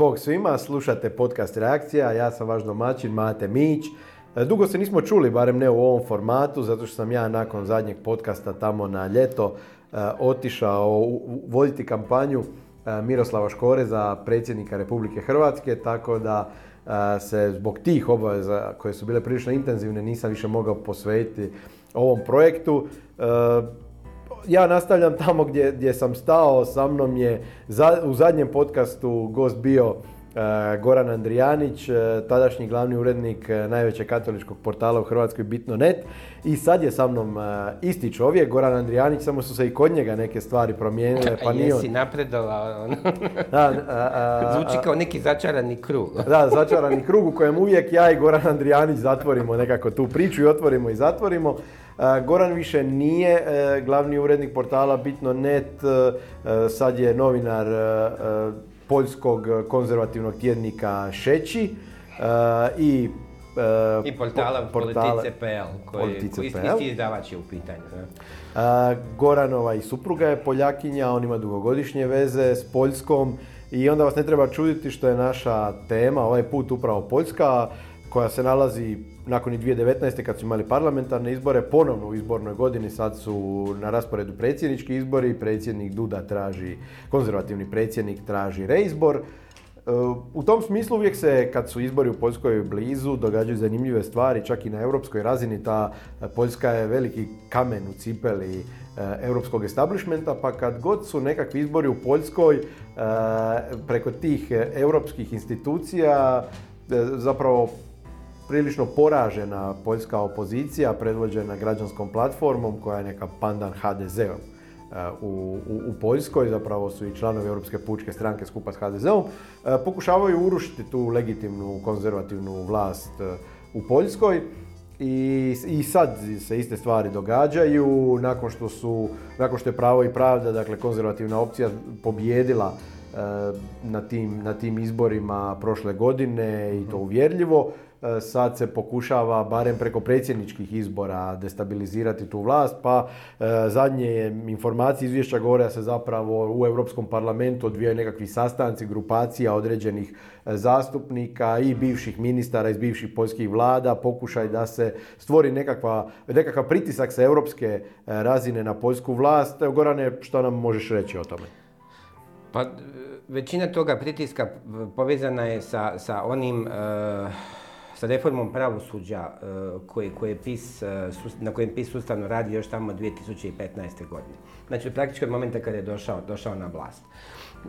Bog svima, slušate podcast Reakcija, ja sam vaš domaćin Mate Mić. E, dugo se nismo čuli, barem ne u ovom formatu, zato što sam ja nakon zadnjeg podcasta tamo na ljeto e, otišao voditi kampanju e, Miroslava Škore za predsjednika Republike Hrvatske, tako da se zbog tih obaveza koje su bile prilično intenzivne nisam više mogao posvetiti ovom projektu ja nastavljam tamo gdje, gdje sam stao, sa mnom je u zadnjem podcastu gost bio e, Goran Andrijanić, e, tadašnji glavni urednik e, najvećeg katoličkog portala u Hrvatskoj Bitno.net i sad je sa mnom isti čovjek, Goran Andrijanić, samo su se i kod njega neke stvari promijenile. Pa nije Jesi napredovao, ono. da, Zvuči kao neki začarani krug. da, začarani krug u kojem uvijek ja i Goran Andrijanić zatvorimo nekako tu priču i otvorimo i zatvorimo. Goran više nije e, glavni urednik portala Bitno.net, e, sad je novinar e, poljskog konzervativnog tjednika Šeći i I portala Politice.pl koji, koji isti izdavač je u pitanju. Goranova i supruga je Poljakinja, on ima dugogodišnje veze s Poljskom i onda vas ne treba čuditi što je naša tema ovaj put upravo Poljska koja se nalazi nakon i 2019. kad su imali parlamentarne izbore, ponovno u izbornoj godini, sad su na rasporedu predsjednički izbori, predsjednik Duda traži, konzervativni predsjednik traži reizbor. E, u tom smislu uvijek se, kad su izbori u Poljskoj blizu, događaju zanimljive stvari, čak i na europskoj razini. Ta Poljska je veliki kamen u cipeli e, europskog establishmenta, pa kad god su nekakvi izbori u Poljskoj, e, preko tih europskih institucija, zapravo prilično poražena poljska opozicija predvođena građanskom platformom koja je neka pandan HDZ-om e, u, u, u, Poljskoj, zapravo su i članovi Europske pučke stranke skupa s HDZ-om, e, pokušavaju urušiti tu legitimnu konzervativnu vlast e, u Poljskoj. I, I sad se iste stvari događaju, nakon što, su, nakon što je pravo i pravda, dakle konzervativna opcija pobjedila na tim, na tim izborima prošle godine i to uvjerljivo. E, sad se pokušava barem preko predsjedničkih izbora destabilizirati tu vlast, pa e, zadnje informacije izvješća govore da se zapravo u Europskom parlamentu odvijaju nekakvi sastanci, grupacija određenih e, zastupnika i bivših ministara iz bivših poljskih vlada, pokušaj da se stvori nekakva, nekakav pritisak sa europske razine na poljsku vlast. Gorane, što nam možeš reći o tome? Pa, većina toga pritiska povezana je sa, sa onim sa reformom pravosuđa e, koje, koje PIS, e, na kojem PIS sustavno radi još tamo 2015. godine. Znači, praktički od momenta kada je došao, došao na vlast.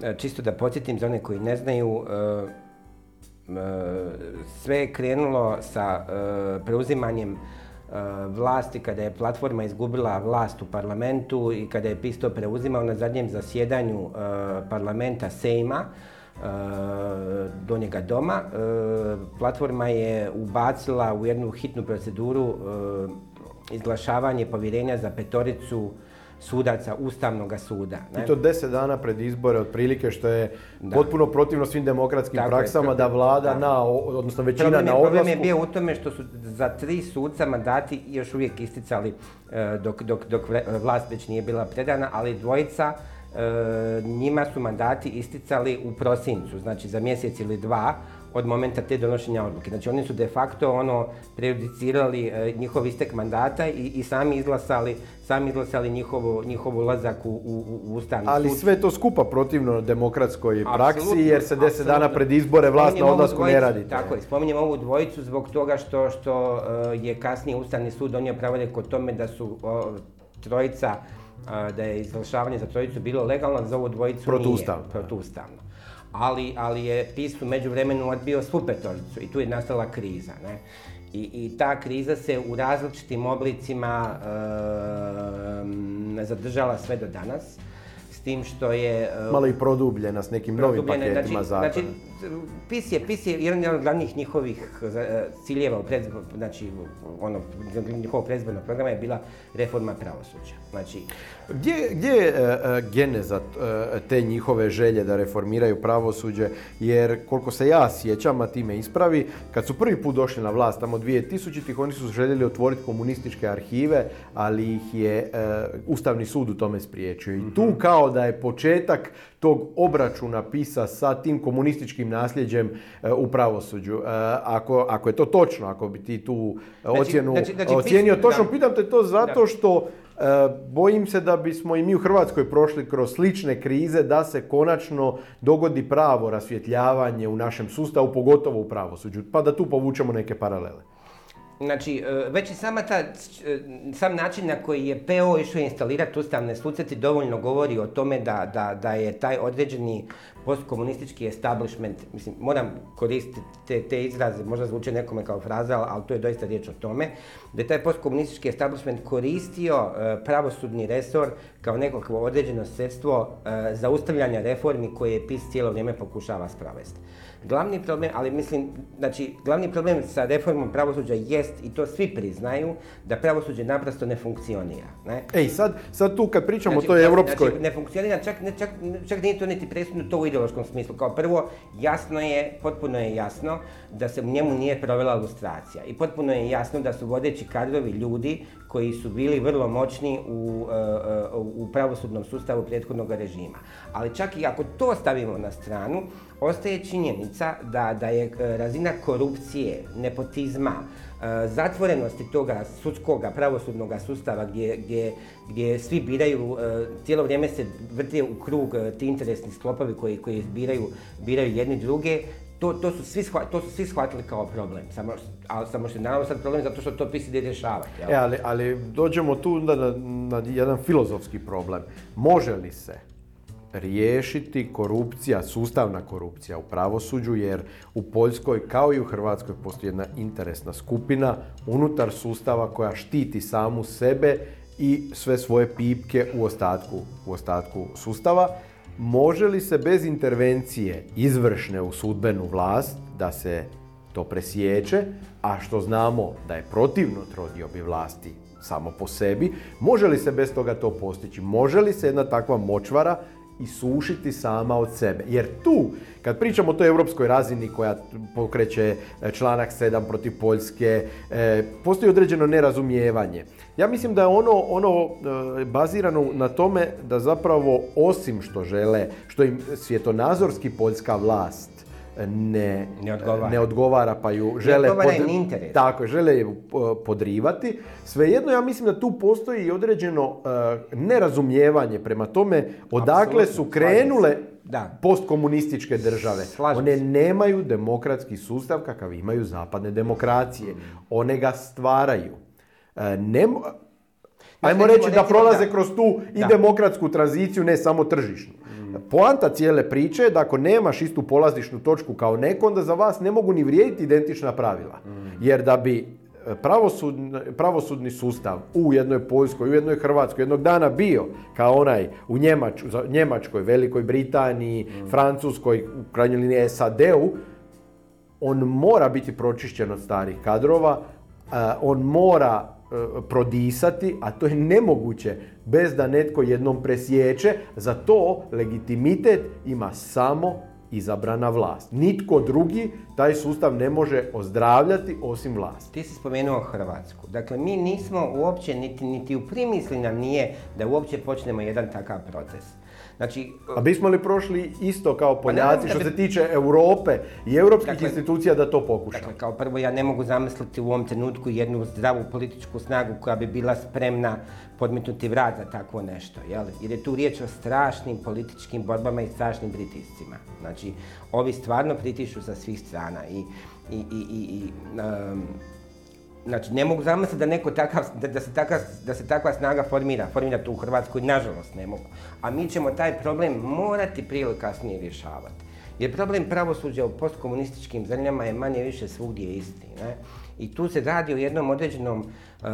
E, čisto da podsjetim za one koji ne znaju, sve je krenulo sa preuzimanjem vlasti kada je platforma izgubila vlast u parlamentu i kada je PIS to preuzimao na zadnjem zasjedanju parlamenta Sejma donjega doma. E, platforma je ubacila u jednu hitnu proceduru e, izglašavanje povjerenja za petoricu sudaca Ustavnog suda. I to deset dana pred izbore, otprilike, što je potpuno protivno svim demokratskim praksama, da vlada na, odnosno većina problem je, na odlasku. Problem je bio u tome što su za tri suca mandati još uvijek isticali dok, dok, dok vlast već nije bila predana, ali dvojica njima su mandati isticali u prosincu, znači za mjesec ili dva od momenta te donošenja odluke. Znači oni su de facto ono prejudicirali e, njihov istek mandata i, i sami izglasali sami izglasali njihov, njihov ulazak u, u, u Ustavni Ali sve to skupa protivno demokratskoj praksi jer se deset dana pred izbore vlast na odlasku ne radi. Tako je, spominjem ovu dvojicu zbog toga što, što uh, je kasnije Ustavni sud donio pravorijek o tome da su trojica da je izglašavanje za trojicu bilo legalno, za ovu dvojicu protuustavno. nije. Protuustavno. Ali, ali je PIS u međuvremenu odbio svu petoricu i tu je nastala kriza. Ne? I, I ta kriza se u različitim oblicima e, zadržala sve do danas tim što je... Malo i produbljena s nekim novim paketima znači, zakona. Znači, PIS je, PIS je jedan od glavnih njihovih uh, ciljeva u znači, ono, njihovog predizbornog programa je bila reforma pravosuđa. Znači... Gdje, gdje je uh, geneza te njihove želje da reformiraju pravosuđe? Jer koliko se ja sjećam, a time ispravi, kad su prvi put došli na vlast, tamo 2000-ih, oni su željeli otvoriti komunističke arhive, ali ih je Ustavni sud u tome spriječio. I tu mhm. kao da je početak tog obračuna PISA sa tim komunističkim nasljeđem e, u pravosuđu. E, ako, ako je to točno, ako bi ti tu Znači- ocjenu znači- znači, ocijenio točno, da. pitam te to zato što e, bojim se da bismo i mi u Hrvatskoj prošli kroz slične krize da se konačno dogodi pravo rasvjetljavanje u našem sustavu, pogotovo u pravosuđu, pa da tu povučemo neke paralele. Znači, e, već i sama ta, e, sam način na koji je PO išao instalirati ustavne suce ti dovoljno govori o tome da, da, da je taj određeni postkomunistički establishment, mislim, moram koristiti te, te izraze, možda zvuče nekome kao fraza, ali, to je doista riječ o tome, da je taj postkomunistički establishment koristio e, pravosudni resor kao nekakvo određeno sredstvo e, zaustavljanja reformi koje je PIS cijelo vrijeme pokušava sprovesti. Glavni problem, ali mislim, znači, glavni problem sa reformom pravosuđa jest, i to svi priznaju, da pravosuđe naprosto ne funkcionira. Ne? Ej, sad, sad tu kad pričamo Znači, o toj europskoj... Znači, ne funkcionira, čak, ne, čak, čak nije to niti presudno to u ideološkom smislu. Kao prvo, jasno je, potpuno je jasno da se u njemu nije provela lustracija. I potpuno je jasno da su vodeći kadrovi ljudi koji su bili vrlo moćni u, e, e, u pravosudnom sustavu prethodnog režima. Ali čak i ako to stavimo na stranu, ostaje činjenica da, da je e, razina korupcije, nepotizma, e, zatvorenosti toga sudskoga pravosudnog sustava gdje, gdje, gdje svi biraju, e, cijelo vrijeme se vrti u krug ti interesni sklopovi koji, koji biraju, biraju jedni druge, to, to, su svi shva- to su svi shvatili kao problem. Samo, ali samo što je naravno sad problem zato što to rješavati. jel? E, ali, ali dođemo tu onda na, na jedan filozofski problem. Može li se riješiti korupcija, sustavna korupcija u pravosuđu, jer u Poljskoj kao i u Hrvatskoj postoji jedna interesna skupina unutar sustava koja štiti samu sebe i sve svoje pipke u ostatku, u ostatku sustava. Može li se bez intervencije izvršne u sudbenu vlast da se to presječe, a što znamo da je protivno trodiobi vlasti samo po sebi, može li se bez toga to postići? Može li se jedna takva močvara isušiti sama od sebe? Jer tu, kad pričamo o toj europskoj razini koja pokreće e, članak 7 protiv Poljske, e, postoji određeno nerazumijevanje. Ja mislim da je ono, ono e, bazirano na tome da zapravo osim što žele, što im svjetonazorski poljska vlast ne, Ne odgovara. ne odgovara pa ju žele, im interes. tako, žele ju e, podrivati. Svejedno ja mislim da tu postoji i određeno e, nerazumijevanje prema tome odakle Apsolutno, su krenule. Da. postkomunističke države. Slažem One se. nemaju demokratski sustav kakav imaju zapadne demokracije. One ga stvaraju. E, ne mo- Ajmo reći da prolaze kroz tu i Da. demokratsku tranziciju, ne samo tržišnu. Poanta cijele priče je da ako nemaš istu polazišnu točku kao neko, onda za vas ne mogu ni vrijediti identična pravila. Jer da bi e, pravosudni, pravosudni sustav u jednoj Poljskoj, u jednoj Hrvatskoj jednog dana bio kao onaj u Njemač, Njemačkoj, Velikoj Britaniji, Francuskoj, u krajnjoj liniji SAD-u, on mora biti pročišćen od starih kadrova, e, on mora prodisati, a to je nemoguće bez da netko jednom presječe. Za to legitimitet ima samo izabrana vlast. Nitko drugi taj sustav ne može ozdravljati osim vlasti. Ti si spomenuo Hrvatsku. Dakle, mi nismo uopće, niti, niti u primisli nam nije da uopće počnemo jedan takav proces. Znači, A bismo li prošli isto kao naravno Poljaci što bi- se tiče Europe i europskih Dakle- institucija da to pokušamo? Dakle, kao prvo ja ne mogu zamisliti u ovom trenutku jednu zdravu političku snagu koja bi bila spremna podmetnuti vrat za takvo nešto, jel? Jer je tu riječ o strašnim političkim borbama i strašnim pritiscima. Znači, ovi stvarno pritišću sa svih strana i, i, i, i, i, um, Znači, ne mogu zamisliti da, neko takav, da, da, se takav, da se takva snaga formira, formira tu u Hrvatskoj, nažalost ne mogu. A mi ćemo taj problem morati prije ili kasnije rješavati. Jer problem pravosuđa u postkomunističkim zemljama je manje više svugdje isti. Ne? I tu se radi o jednom određenom uh,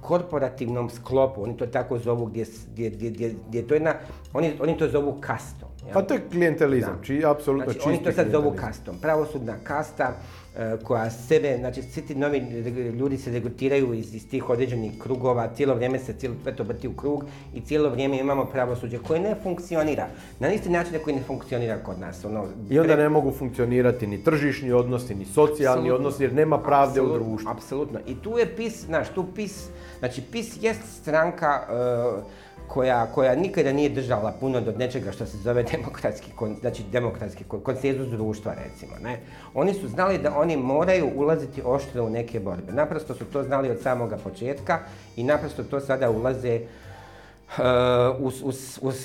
korporativnom sklopu, oni to tako zovu, gdje, gdje, gdje, gdje, to jedna, oni, oni to zovu kastom. Pa to je klijentelizam, čiji apsolutno Znači, oni to sad zovu kastom. Pravosudna kasta e, koja sebe, znači svi ti novi ljudi se regrutiraju iz, iz tih određenih krugova, cijelo vrijeme se cijelo sve to vrti u krug i cijelo vrijeme imamo pravosuđe koje ne funkcionira. Na isti način na koji ne funkcionira kod nas. Ono, I onda pre- ne mogu funkcionirati ni tržišni odnosi, ni socijalni odnosi jer nema pravde u društvu. Apsolutno. I tu je PIS, znaš, tu PIS, znači PIS jest stranka e, koja, koja nikada nije držala puno do nečega što se zove demokratski, znači demokratski konsenzus društva recimo. Ne? Oni su znali da oni moraju ulaziti oštro u neke borbe. Naprosto su to znali od samoga početka i naprosto to sada ulaze uh, uz,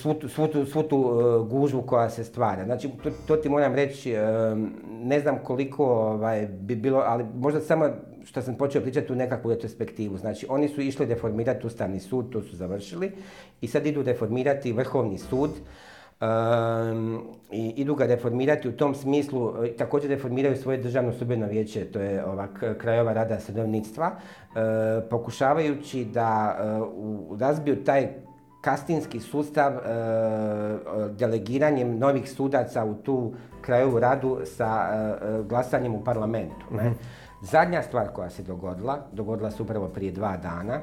svu, tu uh, gužvu koja se stvara. Znači, to, ti moram reći, um, ne znam koliko ovaj, bi bilo, ali možda samo što sam počeo pričati u nekakvu retrospektivu. Znači, oni su išli reformirati Ustavni sud, to su završili, i sad idu reformirati Vrhovni sud, um, i idu ga reformirati u tom smislu, također reformiraju svoje državno sudbeno vijeće, to je ova krajova rada sudovnictva, uh, pokušavajući da uh, razbiju taj kastinski sustav e, delegiranjem novih sudaca u tu krajovu radu sa glasanjem u parlamentu. Ne? Mhm. Zadnja stvar koja se dogodila, dogodila se upravo prije dva dana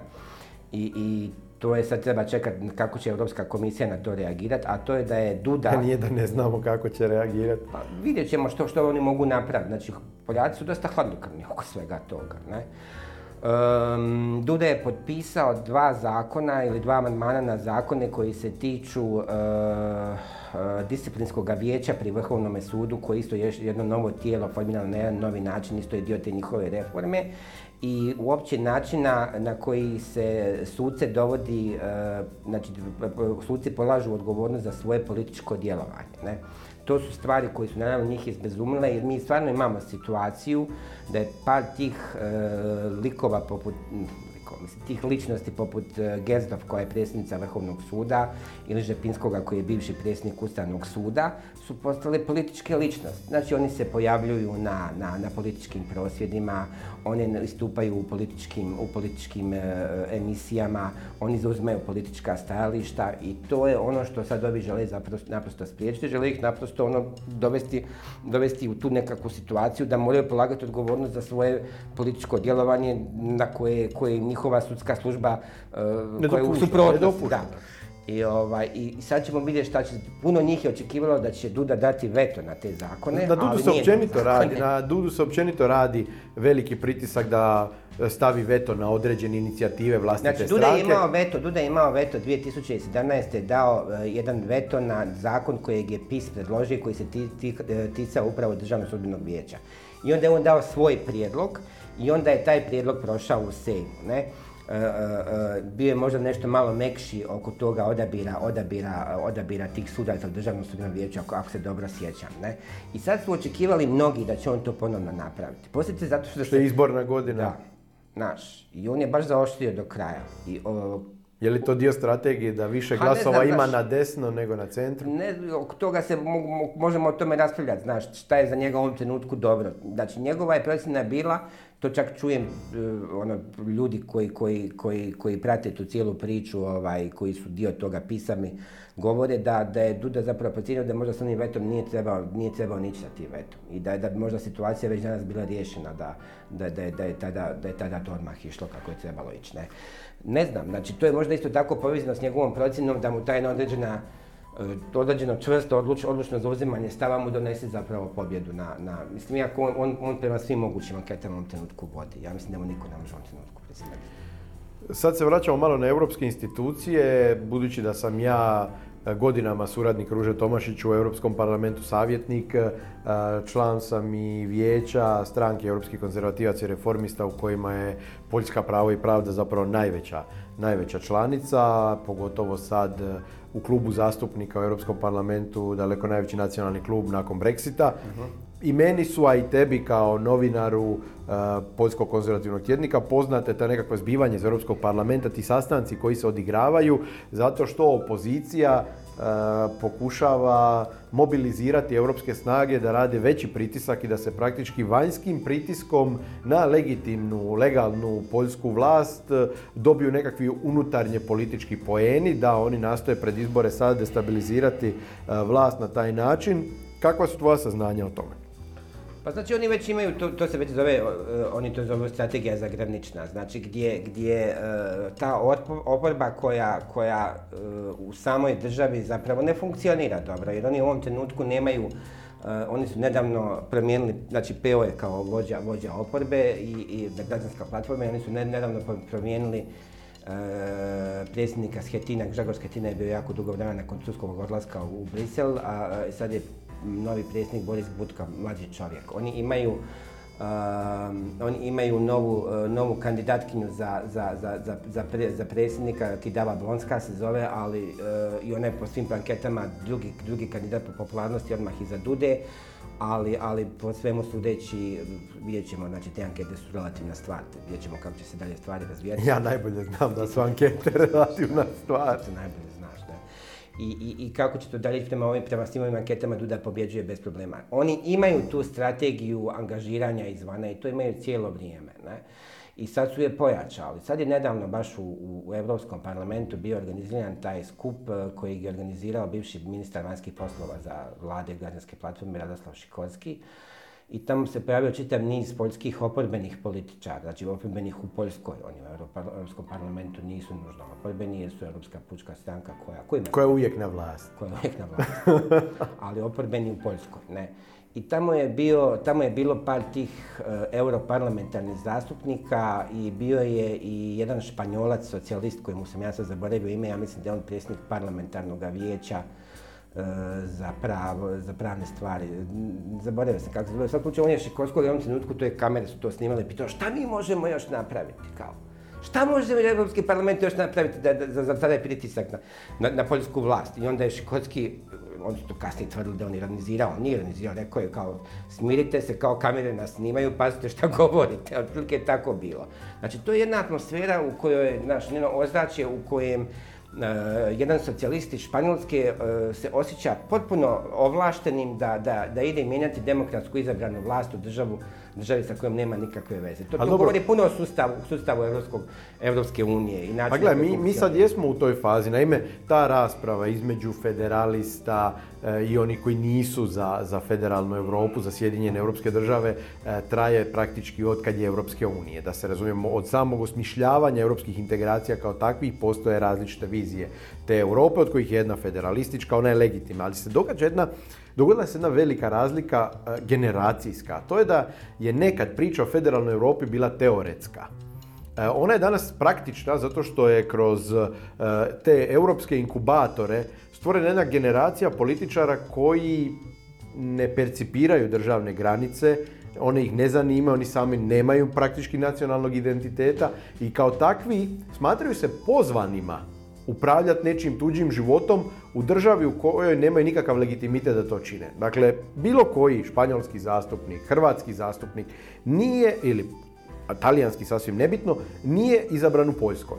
i, i to je sad treba čekati kako će Europska komisija na to reagirati, a to je da je Duda... A nije da ne znamo kako će reagirati. Pa vidjet ćemo što, što oni mogu napraviti. Znači, Poljaci su dosta hladnokrvni oko svega toga. Ne? Um, Duda je potpisao dva zakona ili dva amandmana na zakone koji se tiču uh, disciplinskog vijeća pri Vrhovnom sudu koji isto je jedno novo tijelo formirano na jedan novi način, isto je dio te njihove reforme i uopće načina na koji se suce dovodi, uh, znači suci polažu odgovornost za svoje političko djelovanje. Ne? To su stvari koje su naravno njih izbezumile jer mi stvarno imamo situaciju da je par tih e, likova poput mislim, tih ličnosti poput e, Gezdov koja je predsjednica Vrhovnog suda ili Žepinskoga koji je bivši predsjednik Ustavnog suda su postale političke ličnosti. Znači oni se pojavljuju na, na, na političkim prosvjedima, oni istupaju u političkim, u političkim e, emisijama, oni zauzimaju politička stajališta i to je ono što sad ovi žele zaprosto, naprosto spriječiti, žele ih naprosto ono dovesti, dovesti u tu nekakvu situaciju da moraju polagati odgovornost za svoje političko djelovanje na koje, koje njihova sudska služba uh, koja je u suprotnosti. I, ovaj, I sad ćemo vidjeti šta će, puno njih je očekivalo da će Duda dati veto na te zakone. Na Dudu se općenito radi, na Dudu se općenito radi veliki pritisak da stavi veto na određene inicijative vlastite znači, Duda Je imao veto, Duda je imao veto 2017. dao uh, jedan veto na zakon kojeg je PIS predložio koji se e, ticao upravo državnog sudbenog vijeća. I onda je on dao svoj prijedlog i onda je taj prijedlog prošao u Sejmu. Ne? E, e, e, bio je možda nešto malo mekši oko toga odabira, odabira, odabira tih sudaca u državnom sudbenom vijeću, ako, ako, se dobro sjećam. Ne? I sad su očekivali mnogi da će on to ponovno napraviti. Posljedice zato što... Što je izborna godina. Da, naš. I on je baš zaoštrio do kraja. I, je li to dio strategije da više glasova ima na desno nego na centru? Ne, oko toga se možemo o tome raspravljati, znaš, šta je za njega u ovom trenutku dobro. Znači, njegova je procjena bila to čak čujem e, ono, ljudi koji, koji, koji, koji prate tu cijelu priču, ovaj, koji su dio toga pisami, govore da, da je Duda zapravo procijenio da možda s onim vetom nije trebao, nije trebao nići sa tim vetom. I da je da možda situacija već danas bila riješena, da, da, da, je, da, je, tada, da je tada to odmah išlo kako je trebalo ići. Ne? ne znam, znači to je možda isto tako povezano s njegovom procjenom da mu ta jedna određena određeno čvrsto, odluč, odlučno zauzimanje stava mu donese zapravo pobjedu na, na mislim, iako on, on, on prema svim mogućim anketama u ovom trenutku vodi. Ja mislim da mu niko ne može u ovom trenutku Sad se vraćamo malo na europske institucije, budući da sam ja e, godinama suradnik Ruže Tomašić u Europskom parlamentu savjetnik, e, član sam i vijeća stranke Europskih konzervativaca i reformista u kojima je Poljska pravo i pravda zapravo najveća, najveća članica, pogotovo sad u klubu zastupnika u Europskom parlamentu, daleko najveći nacionalni klub nakon Brexita. I meni su, a i tebi kao novinaru uh, Poljskog konzervativnog tjednika, poznate ta nekakva zbivanje iz Europskog parlamenta, ti sastanci koji se odigravaju, zato što opozicija pokušava mobilizirati europske snage da rade veći pritisak i da se praktički vanjskim pritiskom na legitimnu, legalnu poljsku vlast uh, dobiju nekakvi unutarnje politički poeni, da oni nastoje pred izbore sad destabilizirati vlast na taj način. Kakva su tvoja saznanja o tome? Pa znači oni već imaju, to, to se već zove, oni to zovu strategija zagranična, znači gdje, gdje e, ta oporba koja, koja e, u samoj državi zapravo ne funkcionira dobro, jer oni u ovom trenutku nemaju, e, oni su nedavno promijenili, znači PO je kao vođa, vođa oporbe i, i građanska platforma i oni su nedavno promijenili predsjednika Schetina, Žagor Schetina je bio jako dugo vremena nakon turskog odlaska u Brisel, a sad je novi predsjednik Boris Budka, mlađi čovjek. Oni imaju oni imaju novu, novu kandidatkinju za, za, za, za, za predsjednika, Kidava Blonska se zove, ali i ona je po svim anketama drugi, drugi kandidat po popularnosti odmah iza Dude ali, ali po svemu sudeći vidjet ćemo, znači te ankete su relativna stvar, vidjet ćemo kako će se dalje stvari razvijati. Ja najbolje znam da su ankete relativna stvar. To najbolje znaš, da. I, i, i kako će to dalje prema ovim, prema svim ovim anketama Duda pobjeđuje bez problema. Oni imaju tu strategiju angažiranja izvana i to imaju cijelo vrijeme. Ne? i sad su je pojačali. Sad je nedavno baš u, u, Europskom parlamentu bio organiziran taj skup e, koji je organizirao bivši ministar vanjskih poslova za vlade građanske platforme Radoslav Šikorski. I tamo se pojavio čitav niz poljskih oporbenih političara, znači oporbenih u Poljskoj, oni u Europskom parlamentu nisu nužno oporbeni jer su Europska pučka stranka koja... Koja, je uvijek na vlast. Koja je uvijek na vlast, ali oporbeni u Poljskoj, ne. I tamo je, bio, tamo je bilo par tih uh, europarlamentarnih zastupnika i bio je i jedan španjolac, socijalist kojemu sam ja sad zaboravio ime, ja mislim da je on predsjednik parlamentarnog vijeća za, pravo, za pravne stvari. Zaboravio sam kako se zove. Sad on je Šikorsko u jednom trenutku, to je kamere su to snimale pitao šta mi možemo još napraviti kao. Šta može Europski parlament još napraviti da, da, za, za taj pritisak na, na, na poljsku vlast? I onda je Šikorski oni su to kasnije tvrdili da on ironizirao, on nije ironizirao, rekao je kao smirite se, kao kamere nas snimaju, pazite šta govorite, otprilike je tako bilo. Znači to je jedna atmosfera u kojoj je, naš njeno ozračje u kojem jedan socijalist iz Španjolske uh, se osjeća potpuno ovlaštenim da, da, da ide mijenjati demokratsku izabranu vlast u državu državi sa kojom nema nikakve veze. To, to govori puno o sustavu, sustavu Evropskog, Evropske unije. I pa gledaj, mi, mi sad jesmo u toj fazi. Naime, ta rasprava između federalista e, i oni koji nisu za, za federalnu Europu, za Sjedinjene Europske države, e, traje praktički od kad je Europske unije. Da se razumijemo, od samog osmišljavanja europskih integracija kao takvih postoje različite vizije te Europe, od kojih je jedna federalistička, ona je legitimna, ali se događa jedna dogodila se jedna velika razlika e, generacijska. To je da je nekad priča o federalnoj Europi bila teoretska. E, ona je danas praktična zato što je kroz e, te europske inkubatore stvorena jedna generacija političara koji ne percipiraju državne granice, one ih ne zanimaju, oni sami nemaju praktički nacionalnog identiteta i kao takvi smatraju se pozvanima upravljati nečim tuđim životom u državi u kojoj nemaju nikakav legitimitet da to čine. Dakle, bilo koji španjolski zastupnik, hrvatski zastupnik nije, ili talijanski sasvim nebitno, nije izabran u Poljskoj.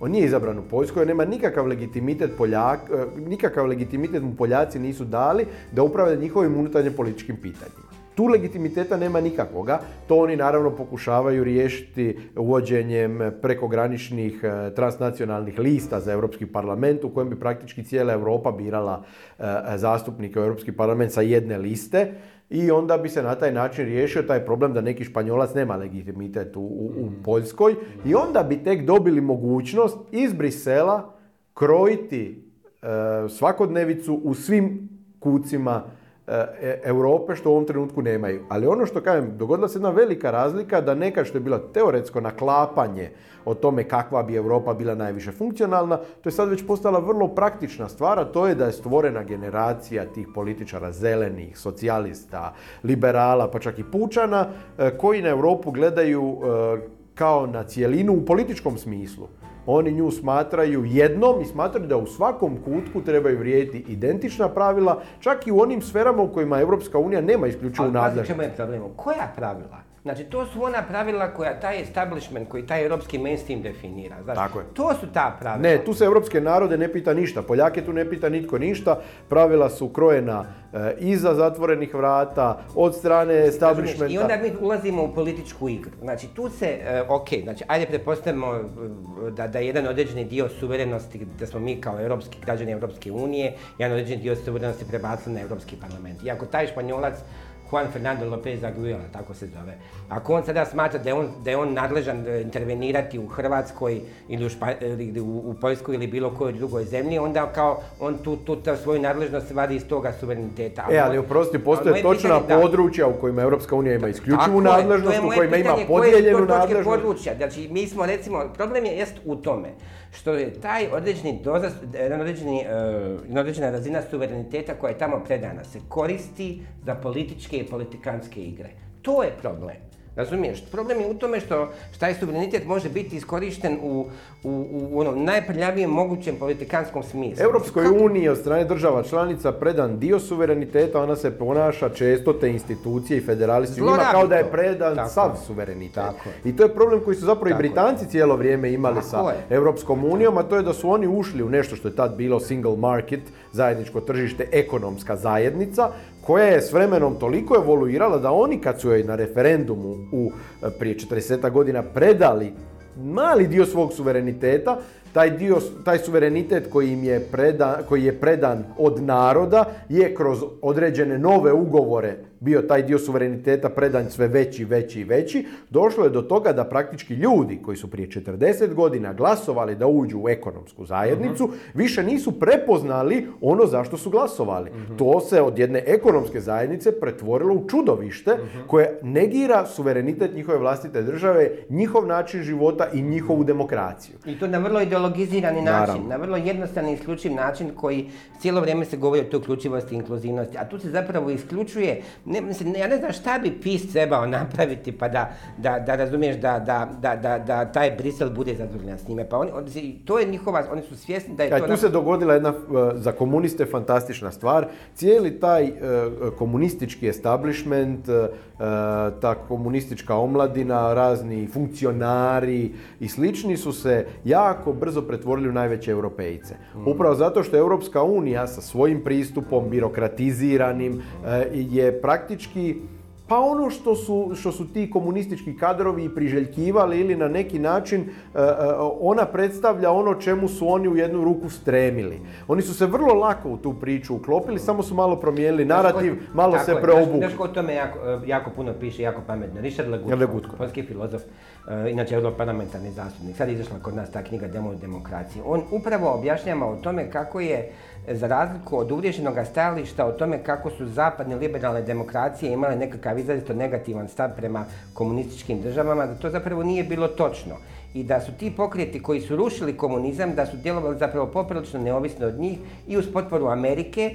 On nije izabran u Poljskoj, nema nikakav legitimitet Poljak, e, nikakav legitimitet mu Poljaci nisu dali da upravlja njihovim unutarnjim političkim pitanjima. Tu legitimiteta nema nikakvoga. To oni naravno pokušavaju riješiti uvođenjem prekograničnih e, transnacionalnih lista za Europski parlament u kojem bi praktički cijela Europa birala e, zastupnike u Europski parlament sa jedne liste i onda bi se na taj način riješio taj problem da neki Španjolac nema legitimitet u, u, mm. Poljskoj i onda bi tek dobili mogućnost iz Brisela krojiti e, svakodnevicu u svim kucima Europe što u ovom trenutku nemaju. Ali ono što kažem, dogodila se jedna velika razlika da nekad što je bilo teoretsko naklapanje o tome kakva bi Europa bila najviše funkcionalna, to je sad već postala vrlo praktična stvar, a to je da je stvorena generacija tih političara zelenih, socijalista, liberala, pa čak i pučana, e, koji na Europu gledaju e, kao na cijelinu u političkom smislu. Oni nju smatraju jednom i smatraju da u svakom kutku trebaju vrijediti identična pravila, čak i u onim sferama u kojima Europska unija nema isključivu nadležnost. Ali je problem? Koja pravila? Znači, to su ona pravila koja taj establishment, koji taj europski mainstream definira. Znači, Tako je. To su ta pravila. Ne, tu se europske narode ne pita ništa. Poljake tu ne pita nitko ništa. Pravila su krojena e, iza zatvorenih vrata, od strane establishmenta. I onda mi ulazimo u političku igru. Znači, tu se, e, ok, znači, ajde pretpostavimo e, da, da jedan određeni dio suverenosti, da smo mi kao europski građani Europske unije, jedan određeni dio suverenosti prebacili na Europski parlament. I ako taj španjolac Juan Fernando Lopez Aguilar, tako se zove. Ako on sada smatra da je on, da je on nadležan e, intervenirati u Hrvatskoj ili u, Špa, ili u, u Poljskoj ili bilo kojoj drugoj zemlji, onda kao on tu, tu svoju nadležnost vadi iz toga suvereniteta. E, ali oprosti, postoje točna pitanje, područja u kojima Europska unija ima isključivu nadležnost, u kojima ima podijeljenu nadležnost. područja, znači mi smo recimo, problem je jest u tome što je taj određeni dozas, određeni, uh, određena razina suvereniteta koja je tamo predana se koristi za političke i politikanske igre. To je problem. Razumiješ? Problem je u tome što, taj suverenitet može biti iskorišten u, u, u onom najprljavijem mogućem politikanskom smislu. Europskoj uniji od strane država članica predan dio suvereniteta, ona se ponaša često te institucije i federalisti njima kao da je predan Tako sav suverenitet. Tako I to je problem koji su zapravo i Britanci cijelo vrijeme imali Tako sa je. Europskom unijom, a to je da su oni ušli u nešto što je tad bilo single market, zajedničko tržište, ekonomska zajednica, koja je s vremenom toliko evoluirala da oni kad su joj na referendumu u prije 40 godina predali mali dio svog suvereniteta, taj, dio, taj suverenitet koji, im je predan, koji je predan od naroda je kroz određene nove ugovore bio taj dio suvereniteta predan sve veći, veći i veći, došlo je do toga da praktički ljudi koji su prije 40 godina glasovali da uđu u ekonomsku zajednicu, uh više nisu prepoznali ono zašto su glasovali. uh To se od jedne ekonomske zajednice pretvorilo u čudovište uh koje negira suverenitet njihove vlastite države, njihov način života i njihovu demokraciju. I to na vrlo ideologizirani način, na vrlo jednostavni i isključiv način koji cijelo vrijeme se govori o toj uključivosti i inkluzivnosti, a tu se zapravo isključuje ne, mislim, ja ne znam šta bi PIS trebao napraviti pa da, da, da razumiješ da, da, da, da, taj Brisel bude zadovoljan s njime. Pa oni, to je njihova, oni su svjesni da je Kaj, to... Tu se dogodila jedna e, za komuniste fantastična stvar. Cijeli taj uh, komunistički establishment, uh, ta komunistička omladina, razni funkcionari i slični su se jako brzo pretvorili u najveće europejce. Mm. Upravo zato što je Europska unija sa svojim pristupom birokratiziranim je praktički pa ono što su, što su ti komunistički kadrovi priželjkivali ili na neki način e, e, ona predstavlja ono čemu su oni u jednu ruku stremili. Oni su se vrlo lako u tu priču uklopili, samo su malo promijenili narativ, malo se preobukli. Znaš o tome jako, e, jako puno piše, jako pametno. Richard Legutko, polski filozof, inače europarlamentarni zastupnik. Sad je izašla kod nas ta knjiga Demo demokracije. On upravo objašnjava o tome kako je za razliku od uvriježenog stajališta o tome kako su zapadne liberalne demokracije imale nekakav izrazito negativan stav prema komunističkim državama, da to zapravo nije bilo točno. I da su ti pokreti koji su rušili komunizam, da su djelovali zapravo poprilično neovisno od njih i uz potporu Amerike,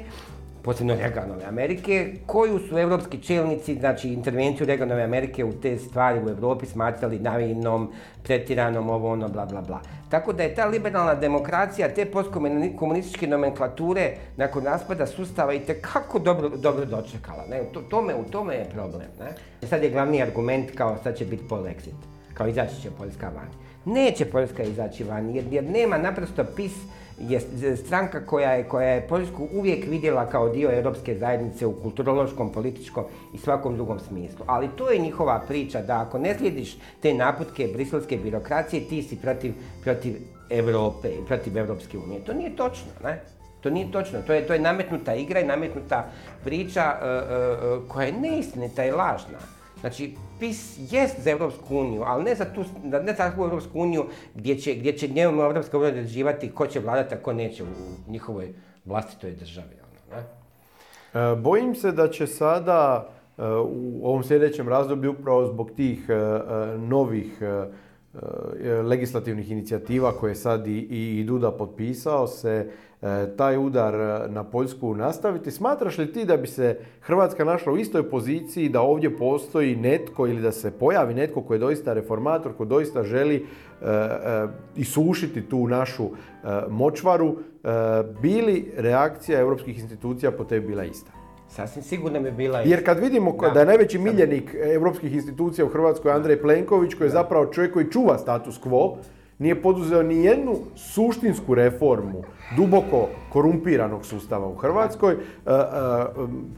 posebno Reaganove Amerike, koju su evropski čelnici, znači intervenciju Reaganove Amerike u te stvari u Europi smatrali navinom, pretiranom, ovo ono, bla, bla, bla. Tako da je ta liberalna demokracija, te postkomunističke nomenklature nakon raspada sustava i kako dobro, dobro dočekala. Ne? To, tome, u tome je problem. Ne? Sad je glavni argument kao sad će biti polexit, kao izaći će Poljska van. Neće Poljska izaći van jer, jer nema naprosto pis je stranka koja je, koja je Poljsku uvijek vidjela kao dio europske zajednice u kulturološkom, političkom i svakom drugom smislu. Ali to je njihova priča da ako ne slijediš te naputke briselske birokracije, ti si protiv, protiv Europe protiv Europske unije. To nije točno, ne? To nije točno. To je, to je nametnuta igra i nametnuta priča uh, uh, koja je neistinita i lažna. Znači, PIS jest za Europsku uniju, ali ne za, tu, ne za takvu Europsku uniju gdje će, gdje će njemu Europska unija određivati ko će vladati, a ko neće u njihovoj vlastitoj državi. Ono, ne? E, bojim se da će sada e, u ovom sljedećem razdoblju upravo zbog tih e, novih legislativnih inicijativa koje sad i, i Duda potpisao se E, taj udar e, na Poljsku nastaviti. Smatraš li ti da bi se Hrvatska našla u istoj poziciji da ovdje postoji netko ili da se pojavi netko koji je doista reformator, koji doista želi e, isušiti tu našu močvaru, bili reakcija europskih institucija po tebi bila ista? Sasvim sigurno bi bila Jer kad vidimo da, je najveći miljenik europskih institucija u Hrvatskoj Andrej Plenković, koji je zapravo čovjek koji čuva status quo, nije poduzeo ni jednu suštinsku reformu duboko korumpiranog sustava u Hrvatskoj. E, e,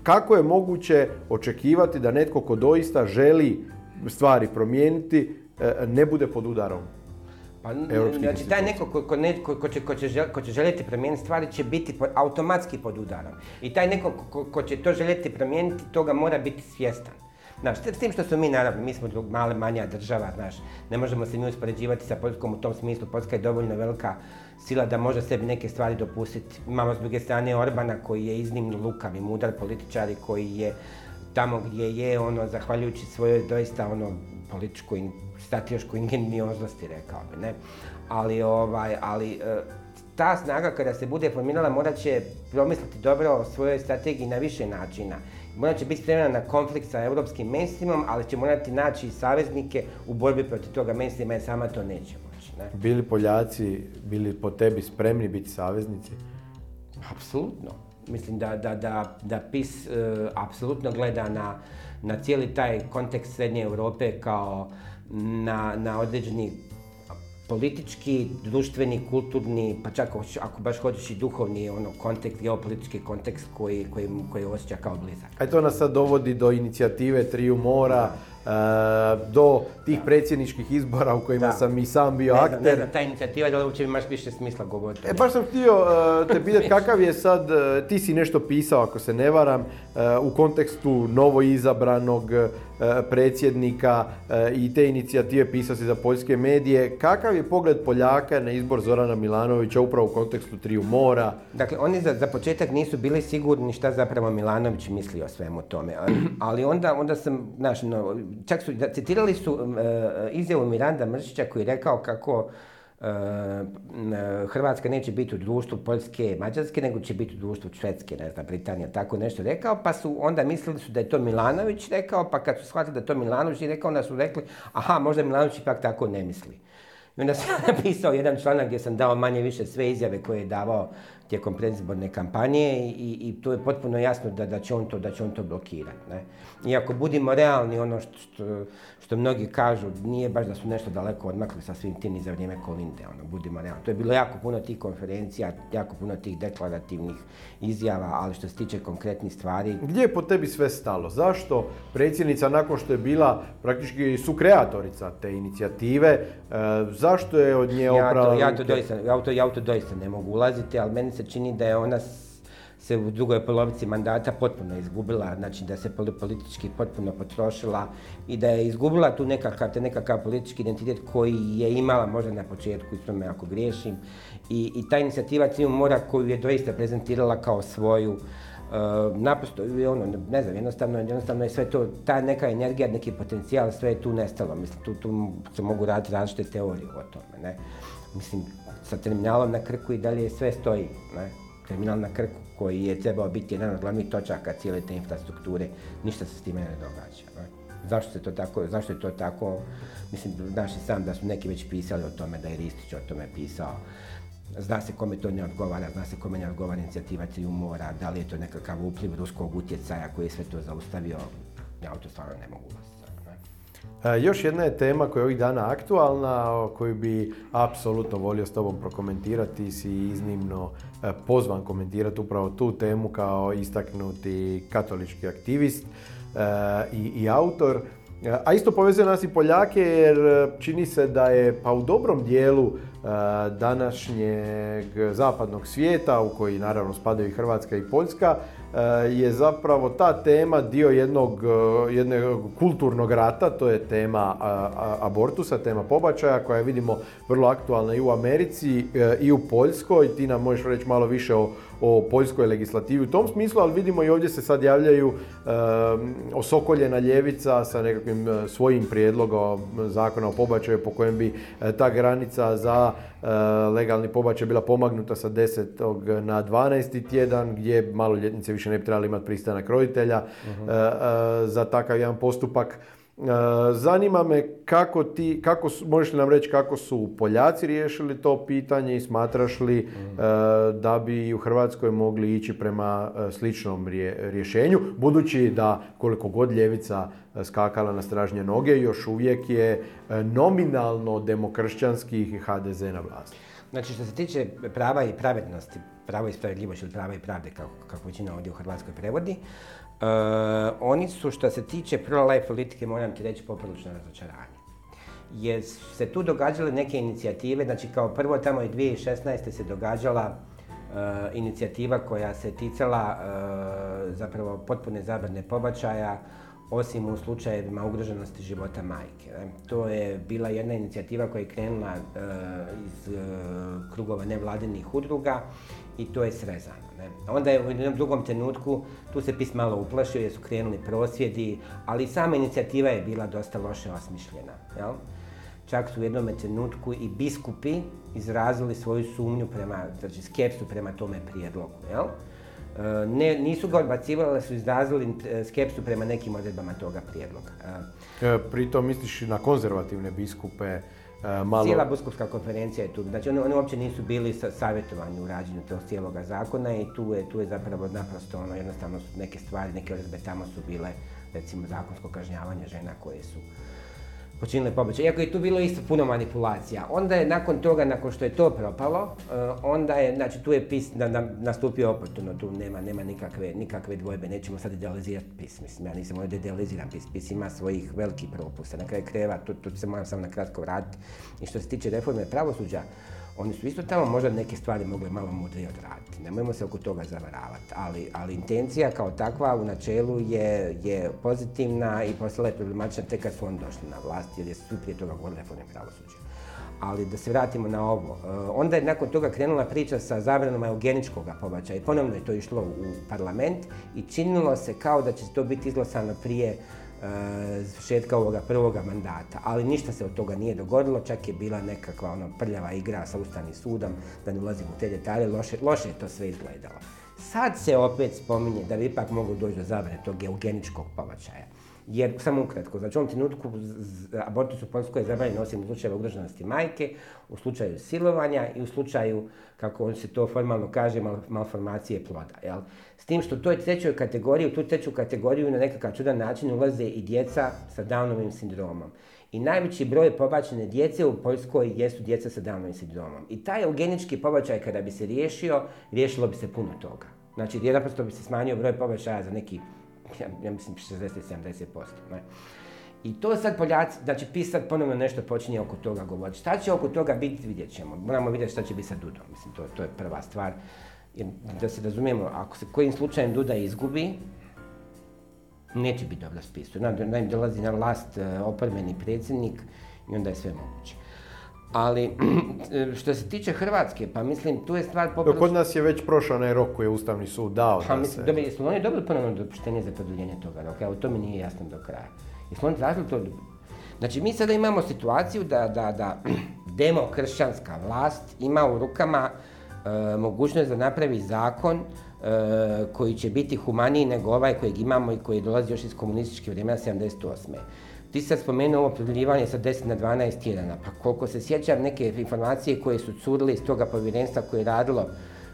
kako je moguće očekivati da netko ko doista želi stvari promijeniti e, ne bude pod udarom? Pa, znači, taj neko ko, ko, ne- ko- ko će, ko, će žel- ko će željeti promijeniti stvari će biti po- automatski pod udarom. I taj neko ko, ko će to željeti promijeniti, toga mora biti svjestan. Znaš, s tim što smo mi naravno, mi smo mala, manja država, znaš, ne možemo se mi uspoređivati sa Poljskom u tom smislu, Poljska je dovoljno velika sila da može sebi neke stvari dopustiti. Imamo s druge strane Orbana koji je iznimno lukav i mudar političar i koji je tamo gdje je, ono, zahvaljujući svojoj doista, ono, političkoj, strateškoj ingenioznosti, rekao bi, ne. Ali, ovaj, ali, e, ta snaga kada se bude formirala morat će promisliti dobro o svojoj strategiji na više načina. Morat će biti spremna na konflikt sa europskim mainstreamom, ali će morati naći saveznike u borbi protiv toga mainstreama jer sama to neće moći. Ne? Bili Poljaci, bili po tebi spremni biti saveznici? Apsolutno. Mislim da, da, da, da PIS e, apsolutno gleda na, na cijeli taj kontekst Srednje Europe kao na, na određeni politički, društveni, kulturni, pa čak ako baš hoćeš i duhovni ono, kontekst, geopolitički kontekst koji, koji, koji osjeća kao blizak. A to nas sad dovodi do inicijative Triju mora, do tih predsjedničkih izbora u kojima Da. sam i sam bio Ne znam, ne akter. znam, ta inicijativa da li uopće imaš više smisla govoriti. E, baš sam htio e, te pitati kakav je sad, e, ti si nešto pisao ako se ne varam, e, u kontekstu novo izabranog e, predsjednika e, i te inicijative pisao si za poljske medije. Kakav je pogled Poljaka na izbor Zorana Milanovića upravo u kontekstu Triju mora? Dakle, oni za, početak nisu bili sigurni šta zapravo Milanović misli o svemu tome. Ali, onda, onda sam, znaš, čak su, citirali su e, izjavu Miranda Mršića koji je rekao kako e, e, Hrvatska neće biti u društvu Poljske i Mađarske, nego će biti u društvu Švedske, ne znam, Britanija, tako nešto rekao, pa su onda mislili su da je to Milanović rekao, pa kad su shvatili da je to Milanović rekao, onda su rekli, aha, možda Milanović ipak tako ne misli. I onda sam napisao jedan članak gdje sam dao manje više sve izjave koje je davao tijekom predizborne kampanje i, i tu je potpuno jasno da, da, će on to, da će on to blokirati. Ne? I ako budimo realni, ono što, što, što mnogi kažu, nije baš da su nešto daleko odmakli sa svim tim ni za vrijeme Kolinde, ono, budimo realni. To je bilo jako puno tih konferencija, jako puno tih deklarativnih izjava, ali što se tiče konkretnih stvari, Gdje je po tebi sve stalo? Zašto predsjednica nakon što je bila praktički sukreatorica te inicijative, e, zašto je od nje ja oprala to, ja, to doista, ja, to, ja to doista ne mogu ulaziti, ali meni se čini da je ona se u drugoj polovici mandata potpuno izgubila, znači da se poli- politički potpuno potrošila i da je izgubila tu nekakav, te nekakav politički identitet koji je imala možda na početku, ispravno me ako griješim. I, i ta inicijativa Triju mora koju je doista prezentirala kao svoju, Uh, naprosto ono, ne znam, jednostavno, jednostavno je sve to, ta neka energija, neki potencijal, sve je tu nestalo. Mislim, tu, tu se mogu raditi različite teorije o tome, ne. Mislim, sa terminalom na Krku i dalje sve stoji, ne. Terminal na Krku koji je trebao biti jedan od glavnih točaka cijele te infrastrukture, ništa se s time ne događa. Ne? Zašto se to tako, zašto je to tako, mislim, znaš i sam da su neki već pisali o tome, da je Ristić o tome pisao. Zna se kome to ne odgovara, zna se kome ne odgovara inicijativa Triju mora, da li je to nekakav upliv ruskog utjecaja koji je sve to zaustavio, ja to stvarno ne mogu Još jedna je tema koja je ovih dana aktualna, koju bi apsolutno volio s tobom prokomentirati. Si iznimno e, pozvan komentirati upravo tu temu kao istaknuti katolički aktivist e, i, i autor. E, A isto povezuje nas i Poljake jer e, čini se da je pa u dobrom dijelu e, današnjeg zapadnog svijeta u koji naravno spadaju i Hrvatska i Poljska e, je zapravo ta tema dio jednog, e, jednog kulturnog rata, to je tema abortusa, tema pobačaja koja je vidimo vrlo aktualna i u Americi e, i u Poljskoj. Ti nam možeš reći malo više o, o poljskoj legislativi u tom smislu, ali vidimo i ovdje se sad javljaju e, osokoljena ljevica sa nekakvim e, svojim prijedlogom zakona o pobačaju po kojem bi e, ta granica za legalni pobačaj bila pomagnuta sa 10. na 12. tjedan gdje maloljetnice više ne bi trebali imati pristanak roditelja e, za takav jedan postupak. E, Zanima me kako ti, kako su, možeš li nam reći kako su Poljaci riješili to pitanje i smatraš li e, da bi u Hrvatskoj mogli ići prema e, sličnom rje- rješenju, budući da koliko god ljevica skakala na stražnje noge, još uvijek je nominalno demokršćanski HDZ na vlasti. Znači što se tiče prava i pravednosti, pravo i spravedljivosti ili prava i pravde, kako, kako većina ovdje u Hrvatskoj prevodi, e, oni su što se tiče pro-life politike, moram ti reći, poprilično razočaranje. je se tu događale neke inicijative, znači kao prvo tamo je 2016. se događala inicijativa koja se ticala zapravo potpune zabrane pobačaja, osim u slučajevima ugroženosti života majke. To je bila jedna inicijativa koja je krenula iz krugova nevladinih udruga i to je srezano. Onda je u jednom drugom trenutku, tu se PIS malo uplašio jer su krenuli prosvjedi, ali sama inicijativa je bila dosta loše osmišljena. Jel? Čak su u jednom trenutku i biskupi izrazili svoju sumnju prema, znači skepsu prema tome prijedlogu. Jel? E, ne, nisu ga odbacivali, ali su izrazili e, skepsu prema nekim odredbama toga prijedloga. E, pritom misliš na konzervativne biskupe, malo... Cijela biskupska konferencija je tu, znači oni, oni uopće nisu bili sa savjetovanju u rađenju tog cijeloga zakona i tu je, tu je zapravo naprosto ono, jednostavno su neke stvari, neke odredbe tamo su bile, recimo zakonsko kažnjavanje žena koje su počinile pobačaj. Iako je tu bilo isto puno manipulacija. Onda je nakon toga, nakon što je to propalo, eh, onda je, znači tu je PIS na, na, nastupio oportuno, tu nema, nema nikakve, nikakve dvojbe, nećemo sad idealizirati PIS, mislim, ja nisam ovdje idealiziram PIS, PIS ima svojih velikih propusta, na kraju kreva, tu, tu se moram samo na kratko vratiti. I što se tiče reforme pravosuđa, oni su isto tamo možda neke stvari mogli malo mudrije odraditi. Nemojmo se oko toga zavaravati. Ali, ali intencija kao takva u načelu je, je pozitivna i postala je problematična tek kad su oni došli na vlast jer su prije toga govorili reforme pravosuđa. Ali da se vratimo na ovo. E, onda je nakon toga krenula priča sa zabranom eugeničkog pobačaja i ponovno je to išlo u parlament i činilo se kao da će to biti izglasano prije šetka ovoga prvoga mandata, ali ništa se od toga nije dogodilo, čak je bila nekakva ono prljava igra sa Ustavnim sudom, da ne ulazim u te detalje, loše, loše je to sve izgledalo. Sad se opet spominje da bi ipak mogu doći do zabrane tog eugeničkog pobačaja. Jer, samo ukratko, znači u ovom trenutku abortus u Poljskoj je zabranjen osim u slučaju ugroženosti majke, u slučaju silovanja i u slučaju, kako se to formalno kaže, malformacije ploda. Jel? S tim što u toj trećoj kategoriji, u tu treću kategoriju na nekakav čudan način ulaze i djeca sa Downovim sindromom. I najveći broj pobačene djece u Poljskoj jesu djeca sa Downovim sindromom. I taj eugenički pobačaj kada bi se riješio, riješilo bi se puno toga. Znači, bi se smanjio broj pobačaja za neki ja, ja mislim 60-70%. Ne? I to sad Poljaci, znači pisat ponovno nešto počinje oko toga govoriti. Šta će oko toga biti, vidjet ćemo. Moramo vidjeti šta će biti sa Dudom. Mislim, to, to je prva stvar. Jer, da se razumijemo, ako se kojim slučajem Duda izgubi, neće biti dobro spisu. Naime, dolazi na vlast e, oporbeni predsjednik i onda je sve moguće. Ali, što se tiče Hrvatske, pa mislim, tu je stvar popravo... Kod nas je već prošao onaj rok koji je Ustavni sud dao. Pa mislim, dobili, jesu oni dobili ponovno dopuštenje za produljenje toga roka? Evo, to mi nije jasno do kraja. Jesu oni tražili to? Znači, mi sada imamo situaciju da, da, da demokršćanska vlast ima u rukama e, mogućnost da napravi zakon e, koji će biti humaniji nego ovaj kojeg imamo i koji dolazi još iz komunističke vremena 78. Ti sad spomenuo ovo produljivanje sa 10 na 12 tjedana, pa koliko se sjećam neke informacije koje su curile iz toga povjerenstva koje je radilo,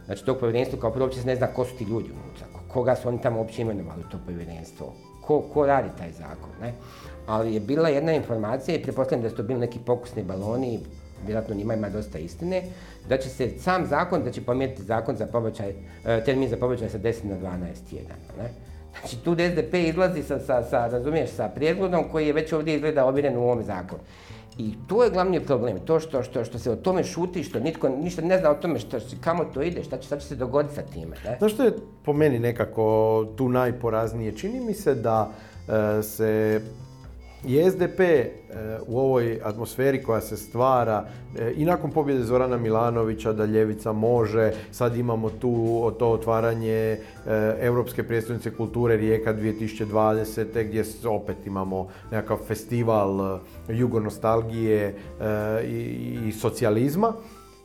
znači tog povjerenstva kao prvo uopće se ne zna ko su ti ljudi unutra, koga su oni tamo uopće imenovali to povjerenstvo, ko, ko radi taj zakon, ne? Ali je bila jedna informacija i pretpostavljam da su to bili neki pokusni baloni, vjerojatno njima ima dosta istine, da će se sam zakon, da će pomijeniti zakon za pobačaj, e, termin za pobačaj sa 10 na 12 tjedana, ne? Znači tu SDP izlazi sa, sa, sa, razumiješ, sa prijedlogom koji je već ovdje izgleda obiren u ovom zakonu. I to je glavni problem, to što, što, što se o tome šuti, što nitko ništa ne zna o tome što, kamo to ide, šta će, šta će se dogoditi sa time. Ne? Znaš što je po meni nekako tu najporaznije? Čini mi se da e, se i SDP e, u ovoj atmosferi koja se stvara e, i nakon pobjede Zorana Milanovića da Ljevica može, sad imamo tu to otvaranje e, Europske prijestolnice kulture Rijeka 2020. gdje opet imamo nekakav festival jugonostalgije i socijalizma.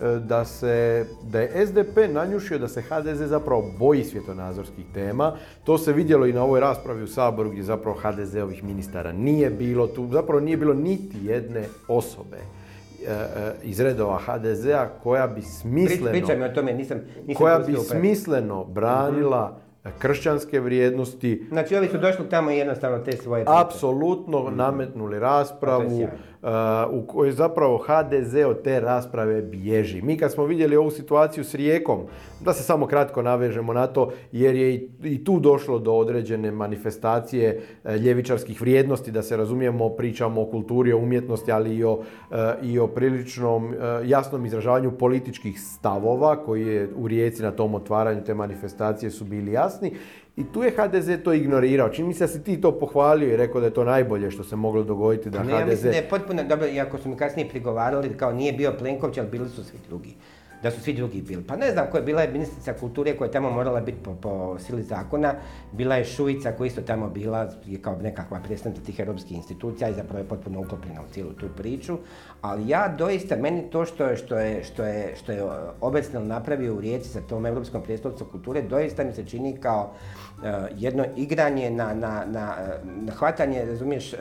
E, da, se, da je SDP nanjušio da se HDZ zapravo boji svjetonazorskih tema. To se vidjelo i na ovoj raspravi u Saboru gdje zapravo HDZ-ovih ministara nije bilo. Tu zapravo nije bilo niti jedne osobe e, e, iz redova HDZ-a koja bi smisleno, o tome, nisam, koja bi smisleno branila kršćanske vrijednosti. Znači ovi su došli tamo i jednostavno te svoje... Apsolutno nametnuli raspravu u kojoj zapravo HDZ od te rasprave bježi. Mi kad smo vidjeli ovu situaciju s Rijekom, da se samo kratko navežemo na to, jer je i tu došlo do određene manifestacije e, ljevičarskih vrijednosti, da se razumijemo, pričamo o kulturi, o umjetnosti, ali i o, e, i o priličnom jasnom izražavanju političkih stavova koji je u Rijeci na tom otvaranju te manifestacije su bili jasni. I tu je HDZ to ignorirao. Čini mi se da si ti to pohvalio i rekao da je to najbolje što se moglo dogoditi da ne, HDZ... Ja mislim da je potpuno dobro, iako su mi kasnije prigovarali, kao nije bio Plenković, ali bili su svi drugi da su svi drugi bili. Pa ne znam, koja je bila je ministrica kulture koja je tamo morala biti po, po sili zakona, bila je Šuica koja isto tamo bila je kao nekakva predstavnica tih europskih institucija i zapravo je potpuno uklopljena u cijelu tu priču. Ali ja doista, meni to što je, što je, što je, što je napravio u Rijeci sa tom Europskom prijestolnicom kulture, doista mi se čini kao jedno igranje na, na, na, na hvatanje, razumiješ, uh,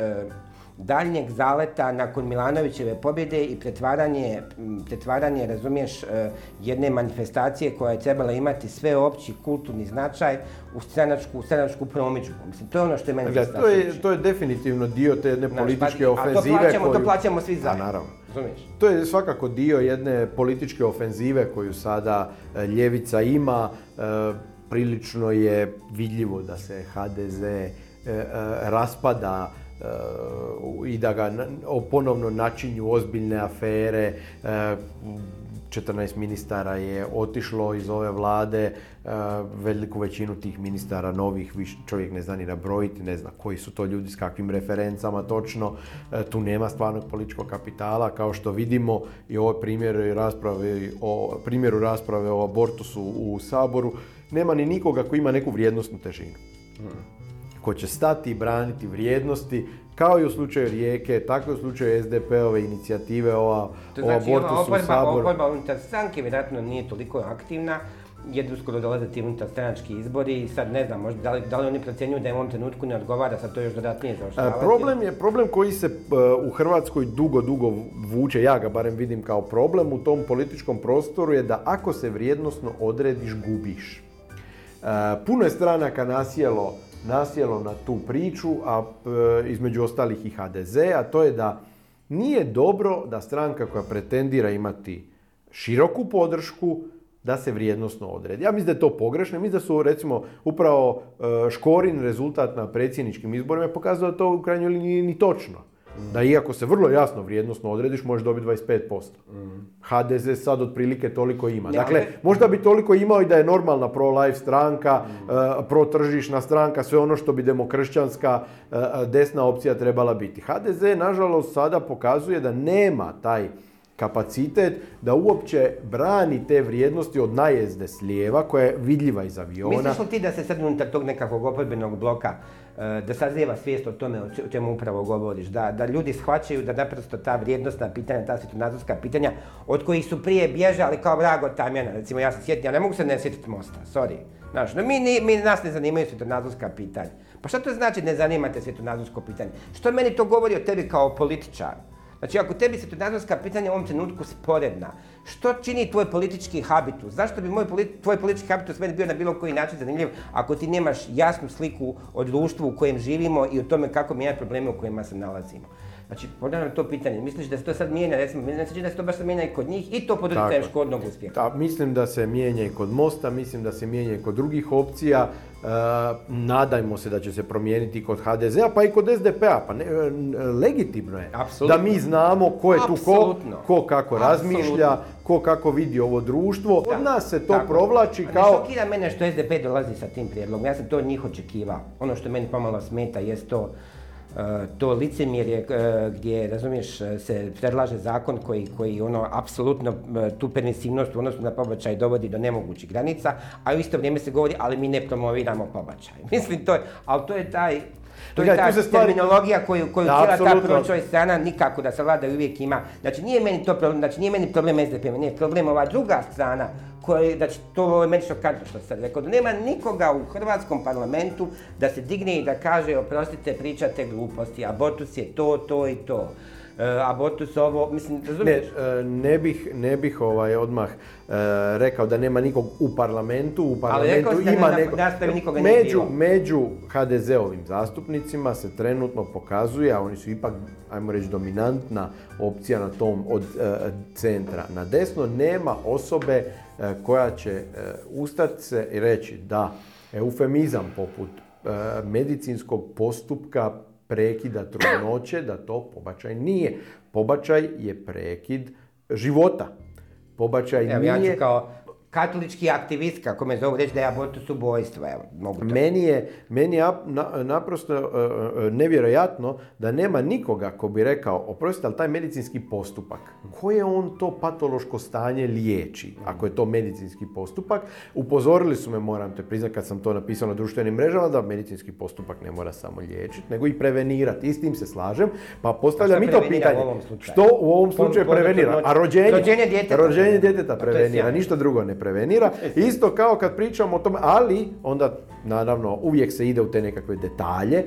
daljnjeg zaleta nakon Milanovićeve pobjede i pretvaranje, pretvaranje razumiješ, e, jedne manifestacije koja je trebala imati sve opći kulturni značaj u stranačku, u stranačku promičbu. Mislim, to je ono što je meni dakle, to je, to je definitivno dio te jedne političke ofenzive. A to plaćamo, koju... to plaćamo svi zajedno. naravno. To je svakako dio jedne političke ofenzive koju sada e, Ljevica ima. E, prilično je vidljivo da se HDZ raspada i da ga ponovno načinju ozbiljne afere. 14 ministara je otišlo iz ove vlade, veliku većinu tih ministara novih čovjek ne zna ni nabrojiti, ne zna koji su to ljudi s kakvim referencama točno. Tu nema stvarnog političkog kapitala, kao što vidimo i ovo primjer rasprave o, primjeru rasprave o abortusu u Saboru. Nema ni nikoga ko ima neku vrijednostnu težinu. Ko će stati i braniti vrijednosti, kao i u slučaju Rijeke, tako i u slučaju SDP-ove inicijative ova, to znači, o abortusu u Saboru. Oporba unutar stranke vjerojatno nije toliko aktivna, jer uskoro dolaze ti unutar stranački izbori i sad ne znam, možda, da, li, da li oni procjenjuju da je u ovom trenutku ne odgovara, sad to još dodatnije zaoštravati. Problem je problem koji se u Hrvatskoj dugo, dugo vuče, ja ga barem vidim kao problem u tom političkom prostoru je da ako se vrijednosno odrediš, gubiš. Puno je stranaka nasjelo nasjelo na tu priču, a e, između ostalih i HDZ, a to je da nije dobro da stranka koja pretendira imati široku podršku, da se vrijednosno odredi. Ja mislim da je to pogrešno. Mislim da su recimo upravo e, Škorin rezultat na predsjedničkim izborima pokazao da to u krajnjoj liniji ni točno. Da iako se vrlo jasno vrijednosno odrediš, možeš dobiti 25%. HDZ sad otprilike toliko ima. Dakle, možda bi toliko imao i da je normalna pro-life stranka, mm. uh, pro-tržišna stranka, sve ono što bi demokršćanska uh, desna opcija trebala biti. HDZ, nažalost, sada pokazuje da nema taj kapacitet da uopće brani te vrijednosti od najezde s lijeva koja je vidljiva iz aviona. Misliš li ti da se sad unutar tog nekakvog oporbenog bloka e, da sazrijeva svijest o tome o čemu upravo govoriš, da, da ljudi shvaćaju da naprosto ta vrijednostna pitanja, ta svjetonazorska pitanja od kojih su prije bježali kao vrago tamjana, recimo ja se sjetim, ja ne mogu se ne sjetiti Mosta, sorry. Znaš, no mi, mi, nas ne zanimaju svjetonazorska pitanja. Pa što to znači ne zanimate svjetonazorsko pitanje? Što meni to govori o tebi kao političar? Znači, ako tebi se svjetonazorska pitanja u ovom trenutku sporedna, što čini tvoj politički habitus? Zašto bi moj tvoj politički habitus meni bio na bilo koji način zanimljiv ako ti nemaš jasnu sliku o društvu u kojem živimo i o tome kako mijenjati probleme u kojima se nalazimo? Znači, ponavljam to pitanje, misliš da se to sad mijenja, recimo, znači da se to baš mijenja i kod njih i to pod utjecajem škodnog uspjeha? Da, mislim da se mijenja i kod Mosta, mislim da se mijenja i kod drugih opcija. E, nadajmo se da će se promijeniti kod HDZ-a, pa i kod SDP-a. Pa ne, e, legitimno je da mi znamo ko je tu ko, ko kako razmišlja, ko kako vidi ovo društvo. Od nas se to provlači kao... Ne šokira mene što SDP dolazi sa tim prijedlogom, ja sam to od njih očekivao. Ono što meni pomalo smeta jest to to licemjerje eh, gdje, razumiješ, se predlaže zakon koji, koji ono, apsolutno eh, tu permisivnost u odnosu na pobačaj dovodi do nemogućih granica, a u isto vrijeme se govori, ali mi ne promoviramo pobačaj. Mislim, to je, ali to je taj, to je ta terminologija koju, koju cijela ta pro strana nikako da se vlada uvijek ima. Znači nije meni to problem, znači nije meni problem SDP, meni je problem ova druga strana koji, znači to je meni šokantno što sad rekao, da nema nikoga u hrvatskom parlamentu da se digne i da kaže, oprostite, pričate gluposti, abortus je to, to i to. Abortus ovo, mislim, razumiješ? Ne, ne bih, ne bih ovaj odmah rekao da nema nikog u parlamentu, u parlamentu Ali ima da, neko... nikoga među, među HDZ-ovim zastupnicima se trenutno pokazuje, a oni su ipak, ajmo reći, dominantna opcija na tom od centra na desno, nema osobe koja će ustati se i reći da eufemizam poput medicinskog postupka prekida trudnoće, da to pobačaj nije. Pobačaj je prekid života. Pobačaj Evo, nije... Ja ću kao katolički aktivist, kako me zovu reći da je abortus ubojstvo, evo, mogu to. Meni je, meni je naprosto uh, nevjerojatno da nema nikoga ko bi rekao, oprostite, ali taj medicinski postupak, koje on to patološko stanje liječi, ako je to medicinski postupak. Upozorili su me, moram te priznati, kad sam to napisao na društvenim mrežama, da medicinski postupak ne mora samo liječiti, nego i prevenirati. I s tim se slažem, pa postavljam i to pitanje. Što u ovom slučaju prevenira? A rođenje, rođenje djeteta, rođenje djeteta prevenira, ništa drugo ne prevenira. Isto kao kad pričamo o tome, ali onda naravno uvijek se ide u te nekakve detalje,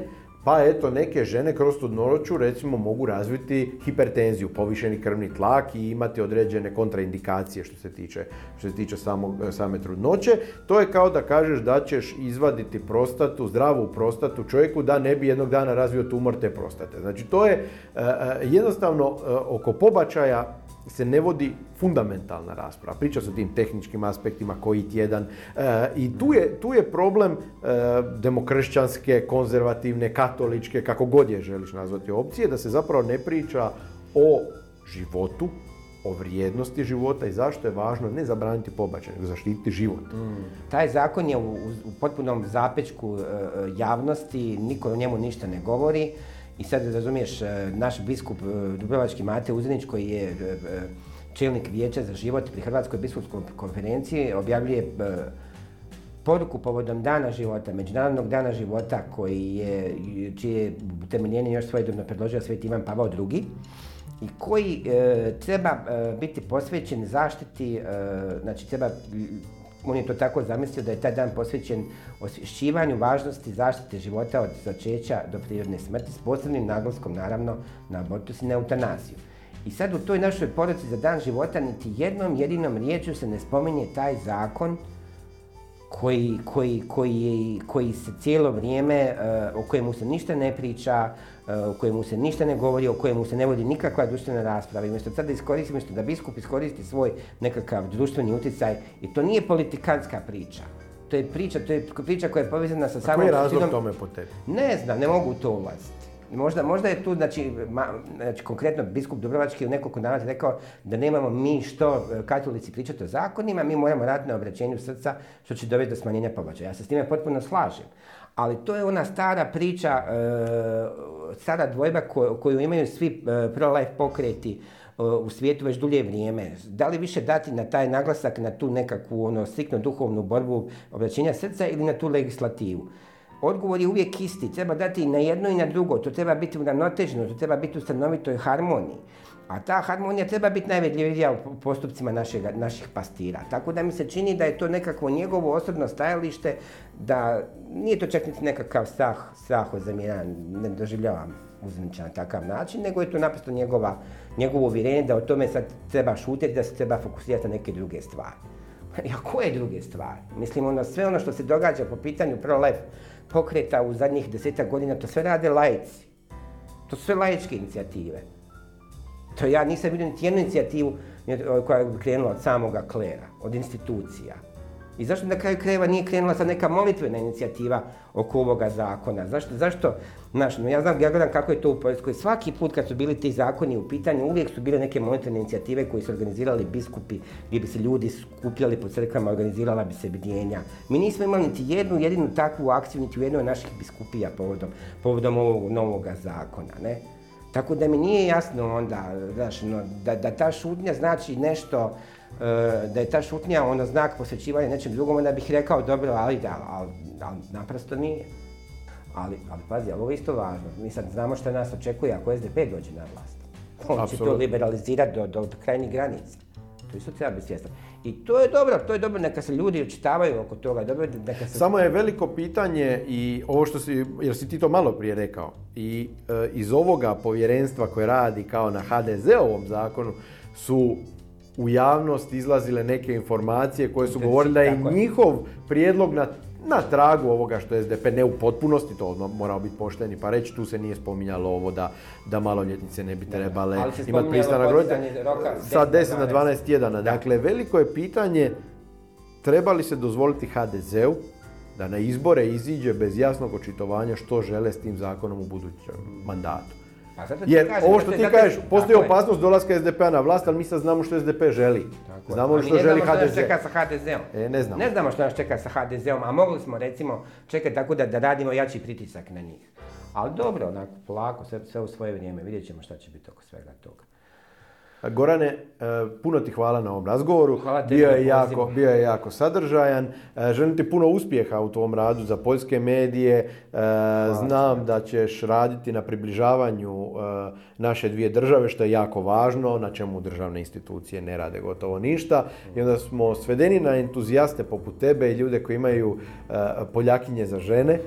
pa eto neke žene kroz trudnoću recimo mogu razviti hipertenziju, povišeni krvni tlak i imati određene kontraindikacije što se tiče, što se tiče samog, same trudnoće. To je kao da kažeš da ćeš izvaditi prostatu, zdravu prostatu čovjeku da ne bi jednog dana razvio tumor te prostate. Znači to je e, e, jednostavno e, oko pobačaja se ne vodi fundamentalna rasprava. Priča se o tim tehničkim aspektima koji tjedan. E, I tu je, tu je problem e, demokršćanske, konzervativne, katoličke, kako god je želiš nazvati opcije, da se zapravo ne priča o životu, o vrijednosti života i zašto je važno ne zabraniti pobačaj, nego zaštititi život. Mm. Taj zakon je u, u potpunom zapečku e, javnosti, niko o njemu ništa ne govori. I sad razumiješ, e, naš biskup e, Dubrovački Mate Uzenić koji je e, čelnik vijeća za život pri Hrvatskoj biskupskoj konferenciji objavljuje poruku povodom dana života, Međunarodnog dana života koji je, čije utemeljenje još svojedobno predložio Sveti Ivan Pavao II i koji treba biti posvećen zaštiti, znači treba on je to tako zamislio da je taj dan posvećen osvješćivanju važnosti zaštite života od začeća do prirodne smrti s posebnim naglaskom naravno na abortus i na eutanaziju. I sad u toj našoj poruci za dan života niti jednom jedinom riječju se ne spominje taj zakon koji, koji, koji, koji se cijelo vrijeme, uh, o kojemu se ništa ne priča, uh, o kojemu se ništa ne govori, o kojemu se ne vodi nikakva društvena rasprava. I umjesto sad da iskoristi, umjesto da biskup iskoristi svoj nekakav društveni utjecaj, i to nije politikantska priča. To je priča, to je priča koja je povezana sa samom... Koji je razlog tome po tebi? Ne znam, ne mogu to ulaziti. Možda, možda je tu, znači, ma, znači, konkretno biskup Dubrovački u nekoliko dana rekao da nemamo mi što e, katolici pričati o zakonima, mi moramo raditi na obraćenju srca što će dovesti do smanjenja pobačaja. Ja se s time potpuno slažem. Ali to je ona stara priča, e, stara dvojba koju imaju svi e, pro-life pokreti u svijetu već dulje vrijeme. Da li više dati na taj naglasak, na tu nekakvu ono, striktno duhovnu borbu obraćenja srca ili na tu legislativu? Odgovor je uvijek isti, treba dati na jedno i na drugo, to treba biti uravnoteženo, to treba biti u stanovitoj harmoniji. A ta harmonija treba biti najvedljivija u postupcima našega, naših pastira. Tako da mi se čini da je to nekakvo njegovo osobno stajalište, da nije to čak niti nekakav strah, strah od zamjena, ne doživljavam uzniča na takav način, nego je to naprosto njegova, njegovo uvjerenje da o tome sad treba šutiti, da se treba fokusirati na neke druge stvari. A koje druge stvari? Mislim, ono, sve ono što se događa po pitanju pro-life pokreta u zadnjih desetak godina, to sve rade lajci. To su sve laičke inicijative. To ja nisam vidio niti jednu inicijativu koja je krenula od samoga klera, od institucija. I zašto na kraju krajeva nije krenula sad neka molitvena inicijativa oko ovoga zakona? Zašto, zašto, znaš, no ja znam, ja gledam kako je to u Poljskoj. Svaki put kad su bili ti zakoni u pitanju, uvijek su bile neke molitvene inicijative koje su organizirali biskupi, gdje bi se ljudi skupljali po crkvama, organizirala bi se bdjenja. Mi nismo imali niti jednu jedinu takvu akciju, niti u jednoj od naših biskupija povodom, povodom ovog novoga zakona, ne? Tako da mi nije jasno onda, znaš, da, da ta šutnja znači nešto da je ta šutnja ono znak posvećivanja nečem drugom, onda bih rekao dobro, ali da, ali, ali naprosto nije. Ali, ali pazi, ali ovo je isto važno. Mi sad znamo što nas očekuje ako SDP dođe na vlast. On će to liberalizirati do, do, do krajnjih granica. to isto treba biti svjestan. I to je dobro, to je dobro, neka se ljudi očitavaju oko toga, dobro, neka se... Samo je veliko pitanje i ovo što si, jer si ti to malo prije rekao, i e, iz ovoga povjerenstva koje radi kao na HDZ-ovom zakonu su u javnost izlazile neke informacije koje su govorile da je njihov prijedlog na na tragu ovoga što je SDP, ne u potpunosti, to moramo biti pošteni pa reći, tu se nije spominjalo ovo da, da maloljetnice ne bi trebale imati pristanak. Sa 10 na 12 tjedana. Dakle, veliko je pitanje treba li se dozvoliti HDZ-u da na izbore iziđe bez jasnog očitovanja što žele s tim zakonom u budućem mandatu. Pa Jer ovo što ti kažeš, postoji opasnost dolaska SDP-a na vlast, ali mi sad znamo što SDP želi. Tako znamo što želi HDZ. Ne znamo što nas čeka sa HDZ-om. E, ne znamo. Ne znamo što nas čeka sa HDZ-om, a mogli smo recimo čekati tako da, da radimo jači pritisak na njih. Ali dobro, onako, polako, sve, sve u svoje vrijeme, vidjet ćemo šta će biti oko svega toga. Gorane, e, puno ti hvala na ovom razgovoru. Hvala bio, je jako, bio je jako sadržajan. E, želim ti puno uspjeha u tvom radu za poljske medije. E, znam da ćeš raditi na približavanju naše dvije države, što je jako važno, na čemu državne institucije ne rade gotovo ništa. I onda smo svedeni na entuzijaste poput tebe i ljude koji imaju Poljakinje za žene.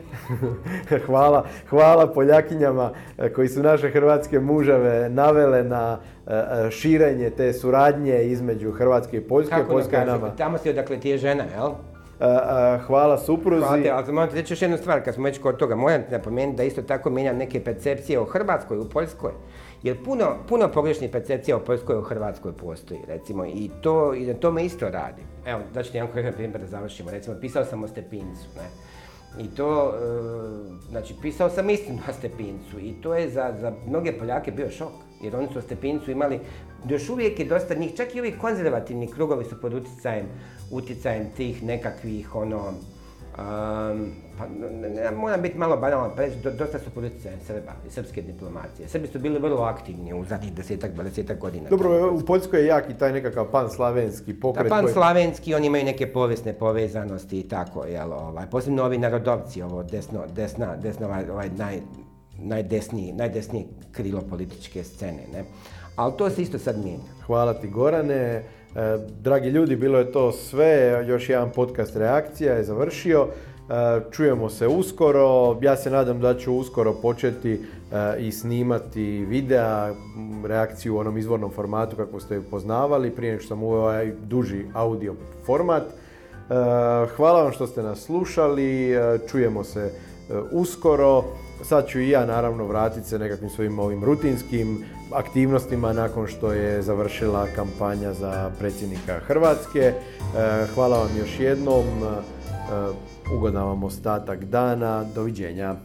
hvala, hvala Poljakinjama koji su naše hrvatske mužave navele na širenje te suradnje između Hrvatske i Poljske. Kako Poljska je nama. Tamo si odakle ti je žena, jel? hvala supruzi. Hvala te, ali moram reći još jednu stvar, kad smo već kod toga, moram ti napomenuti da isto tako mijenjam neke percepcije o Hrvatskoj, u Poljskoj. Jer puno, puno pogrešnih percepcija o Poljskoj i o Hrvatskoj postoji, recimo, i to, i na tome isto radi. Evo, da ću ti jedan primjer da završimo. Recimo, pisao sam o Stepincu, ne? I to, e, znači, pisao sam istinu o Stepincu i to je za, za mnoge Poljake bio šok jer oni su Stepincu imali, još uvijek je dosta njih, čak i ovi konzervativni krugovi su pod utjecajem, utjecajem tih nekakvih ono, um, pa ne, moram biti malo banalan, pa dosta su utjecajem Srba i srpske diplomacije. Srbi su bili vrlo aktivni u zadnjih desetak, dvadesetak godina. Dobro, u Poljskoj je jak i taj nekakav pan-slavenski pokret. Da, pan-slavenski, oni imaju neke povijesne povezanosti i tako, jel, ovaj, posebno ovi narodovci, ovo desno, desna, desno, ovaj, ovaj naj, najdesniji, najdesnije krilo političke scene. Ne? Ali to se isto sad mijenja. Hvala ti Gorane. E, dragi ljudi, bilo je to sve. Još jedan podcast reakcija je završio. E, čujemo se uskoro. Ja se nadam da ću uskoro početi e, i snimati videa, reakciju u onom izvornom formatu kako ste ju poznavali, prije nego što sam uveo ovaj duži audio format. Hvala vam što ste nas slušali. Čujemo se uskoro. Sad ću i ja naravno vratiti se nekakvim svojim ovim rutinskim aktivnostima nakon što je završila kampanja za predsjednika Hrvatske. E, hvala vam još jednom, e, ugodan vam ostatak dana, doviđenja.